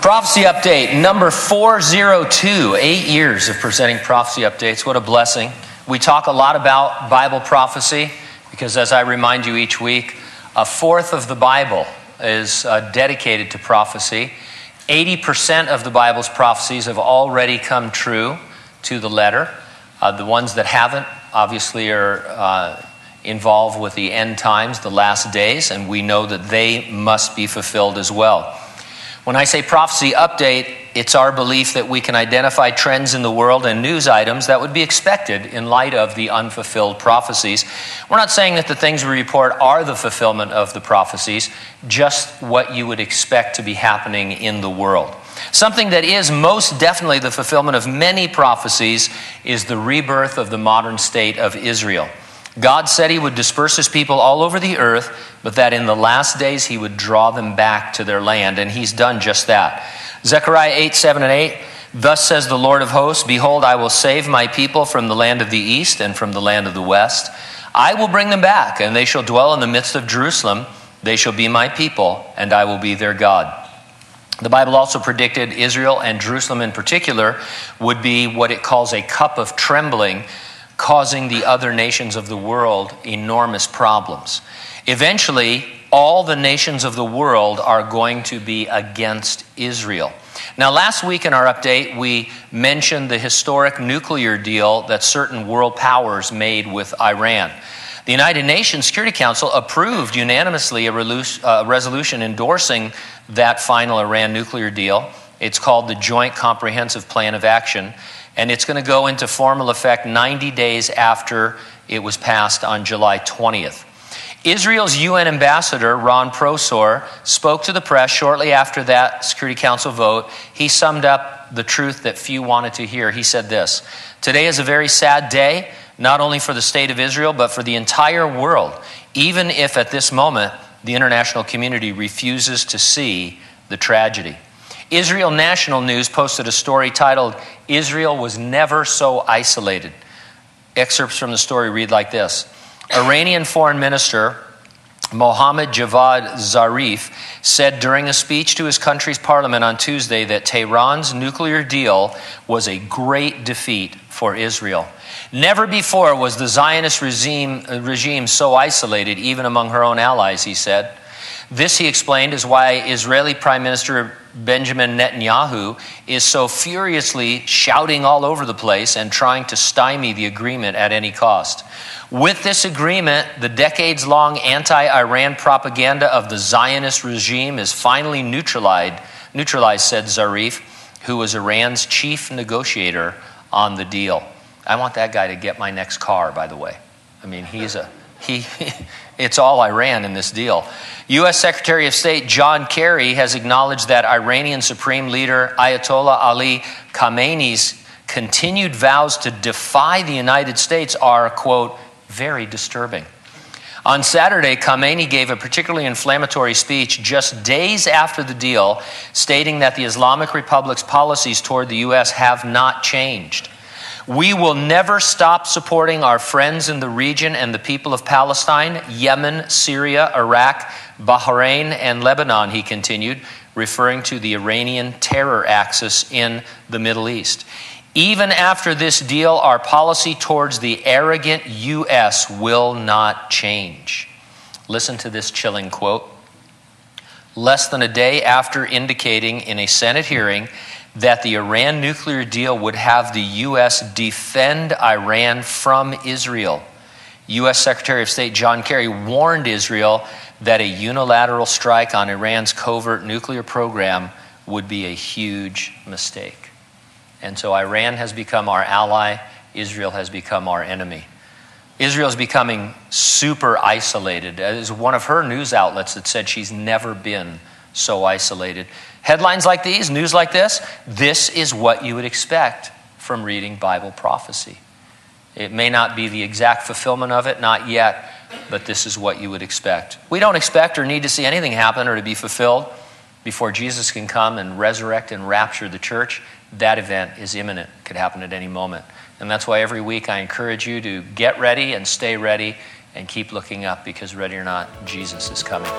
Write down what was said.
Prophecy update number 402. Eight years of presenting prophecy updates. What a blessing. We talk a lot about Bible prophecy because, as I remind you each week, a fourth of the Bible is uh, dedicated to prophecy. 80% of the Bible's prophecies have already come true to the letter. Uh, the ones that haven't, obviously, are uh, involved with the end times, the last days, and we know that they must be fulfilled as well. When I say prophecy update, it's our belief that we can identify trends in the world and news items that would be expected in light of the unfulfilled prophecies. We're not saying that the things we report are the fulfillment of the prophecies, just what you would expect to be happening in the world. Something that is most definitely the fulfillment of many prophecies is the rebirth of the modern state of Israel. God said he would disperse his people all over the earth, but that in the last days he would draw them back to their land, and he's done just that. Zechariah 8, 7, and 8. Thus says the Lord of hosts Behold, I will save my people from the land of the east and from the land of the west. I will bring them back, and they shall dwell in the midst of Jerusalem. They shall be my people, and I will be their God. The Bible also predicted Israel and Jerusalem in particular would be what it calls a cup of trembling causing the other nations of the world enormous problems. Eventually, all the nations of the world are going to be against Israel. Now, last week in our update, we mentioned the historic nuclear deal that certain world powers made with Iran. The United Nations Security Council approved unanimously a uh, resolution endorsing that final Iran nuclear deal. It's called the Joint Comprehensive Plan of Action and it's going to go into formal effect 90 days after it was passed on July 20th. Israel's UN ambassador, Ron Prosor, spoke to the press shortly after that Security Council vote. He summed up the truth that few wanted to hear. He said this Today is a very sad day, not only for the state of Israel, but for the entire world, even if at this moment the international community refuses to see the tragedy. Israel National News posted a story titled, Israel Was Never So Isolated. Excerpts from the story read like this Iranian Foreign Minister Mohammad Javad Zarif said during a speech to his country's parliament on Tuesday that Tehran's nuclear deal was a great defeat for Israel. Never before was the Zionist regime, uh, regime so isolated, even among her own allies, he said. This, he explained, is why Israeli Prime Minister Benjamin Netanyahu is so furiously shouting all over the place and trying to stymie the agreement at any cost. With this agreement, the decades long anti Iran propaganda of the Zionist regime is finally neutralized, neutralized, said Zarif, who was Iran's chief negotiator on the deal. I want that guy to get my next car, by the way. I mean, he's a he, it's all Iran in this deal. U.S. Secretary of State John Kerry has acknowledged that Iranian Supreme Leader Ayatollah Ali Khamenei's continued vows to defy the United States are, quote, very disturbing. On Saturday, Khamenei gave a particularly inflammatory speech just days after the deal, stating that the Islamic Republic's policies toward the U.S. have not changed. We will never stop supporting our friends in the region and the people of Palestine, Yemen, Syria, Iraq, Bahrain, and Lebanon, he continued, referring to the Iranian terror axis in the Middle East. Even after this deal, our policy towards the arrogant U.S. will not change. Listen to this chilling quote. Less than a day after indicating in a Senate hearing that the Iran nuclear deal would have the U.S. defend Iran from Israel. U.S. Secretary of State John Kerry warned Israel that a unilateral strike on Iran's covert nuclear program would be a huge mistake. And so Iran has become our ally, Israel has become our enemy. Israel is becoming super isolated. As one of her news outlets that said she's never been so isolated. Headlines like these, news like this, this is what you would expect from reading Bible prophecy. It may not be the exact fulfillment of it, not yet, but this is what you would expect. We don't expect or need to see anything happen or to be fulfilled before Jesus can come and resurrect and rapture the church. That event is imminent, could happen at any moment. And that's why every week I encourage you to get ready and stay ready and keep looking up because, ready or not, Jesus is coming.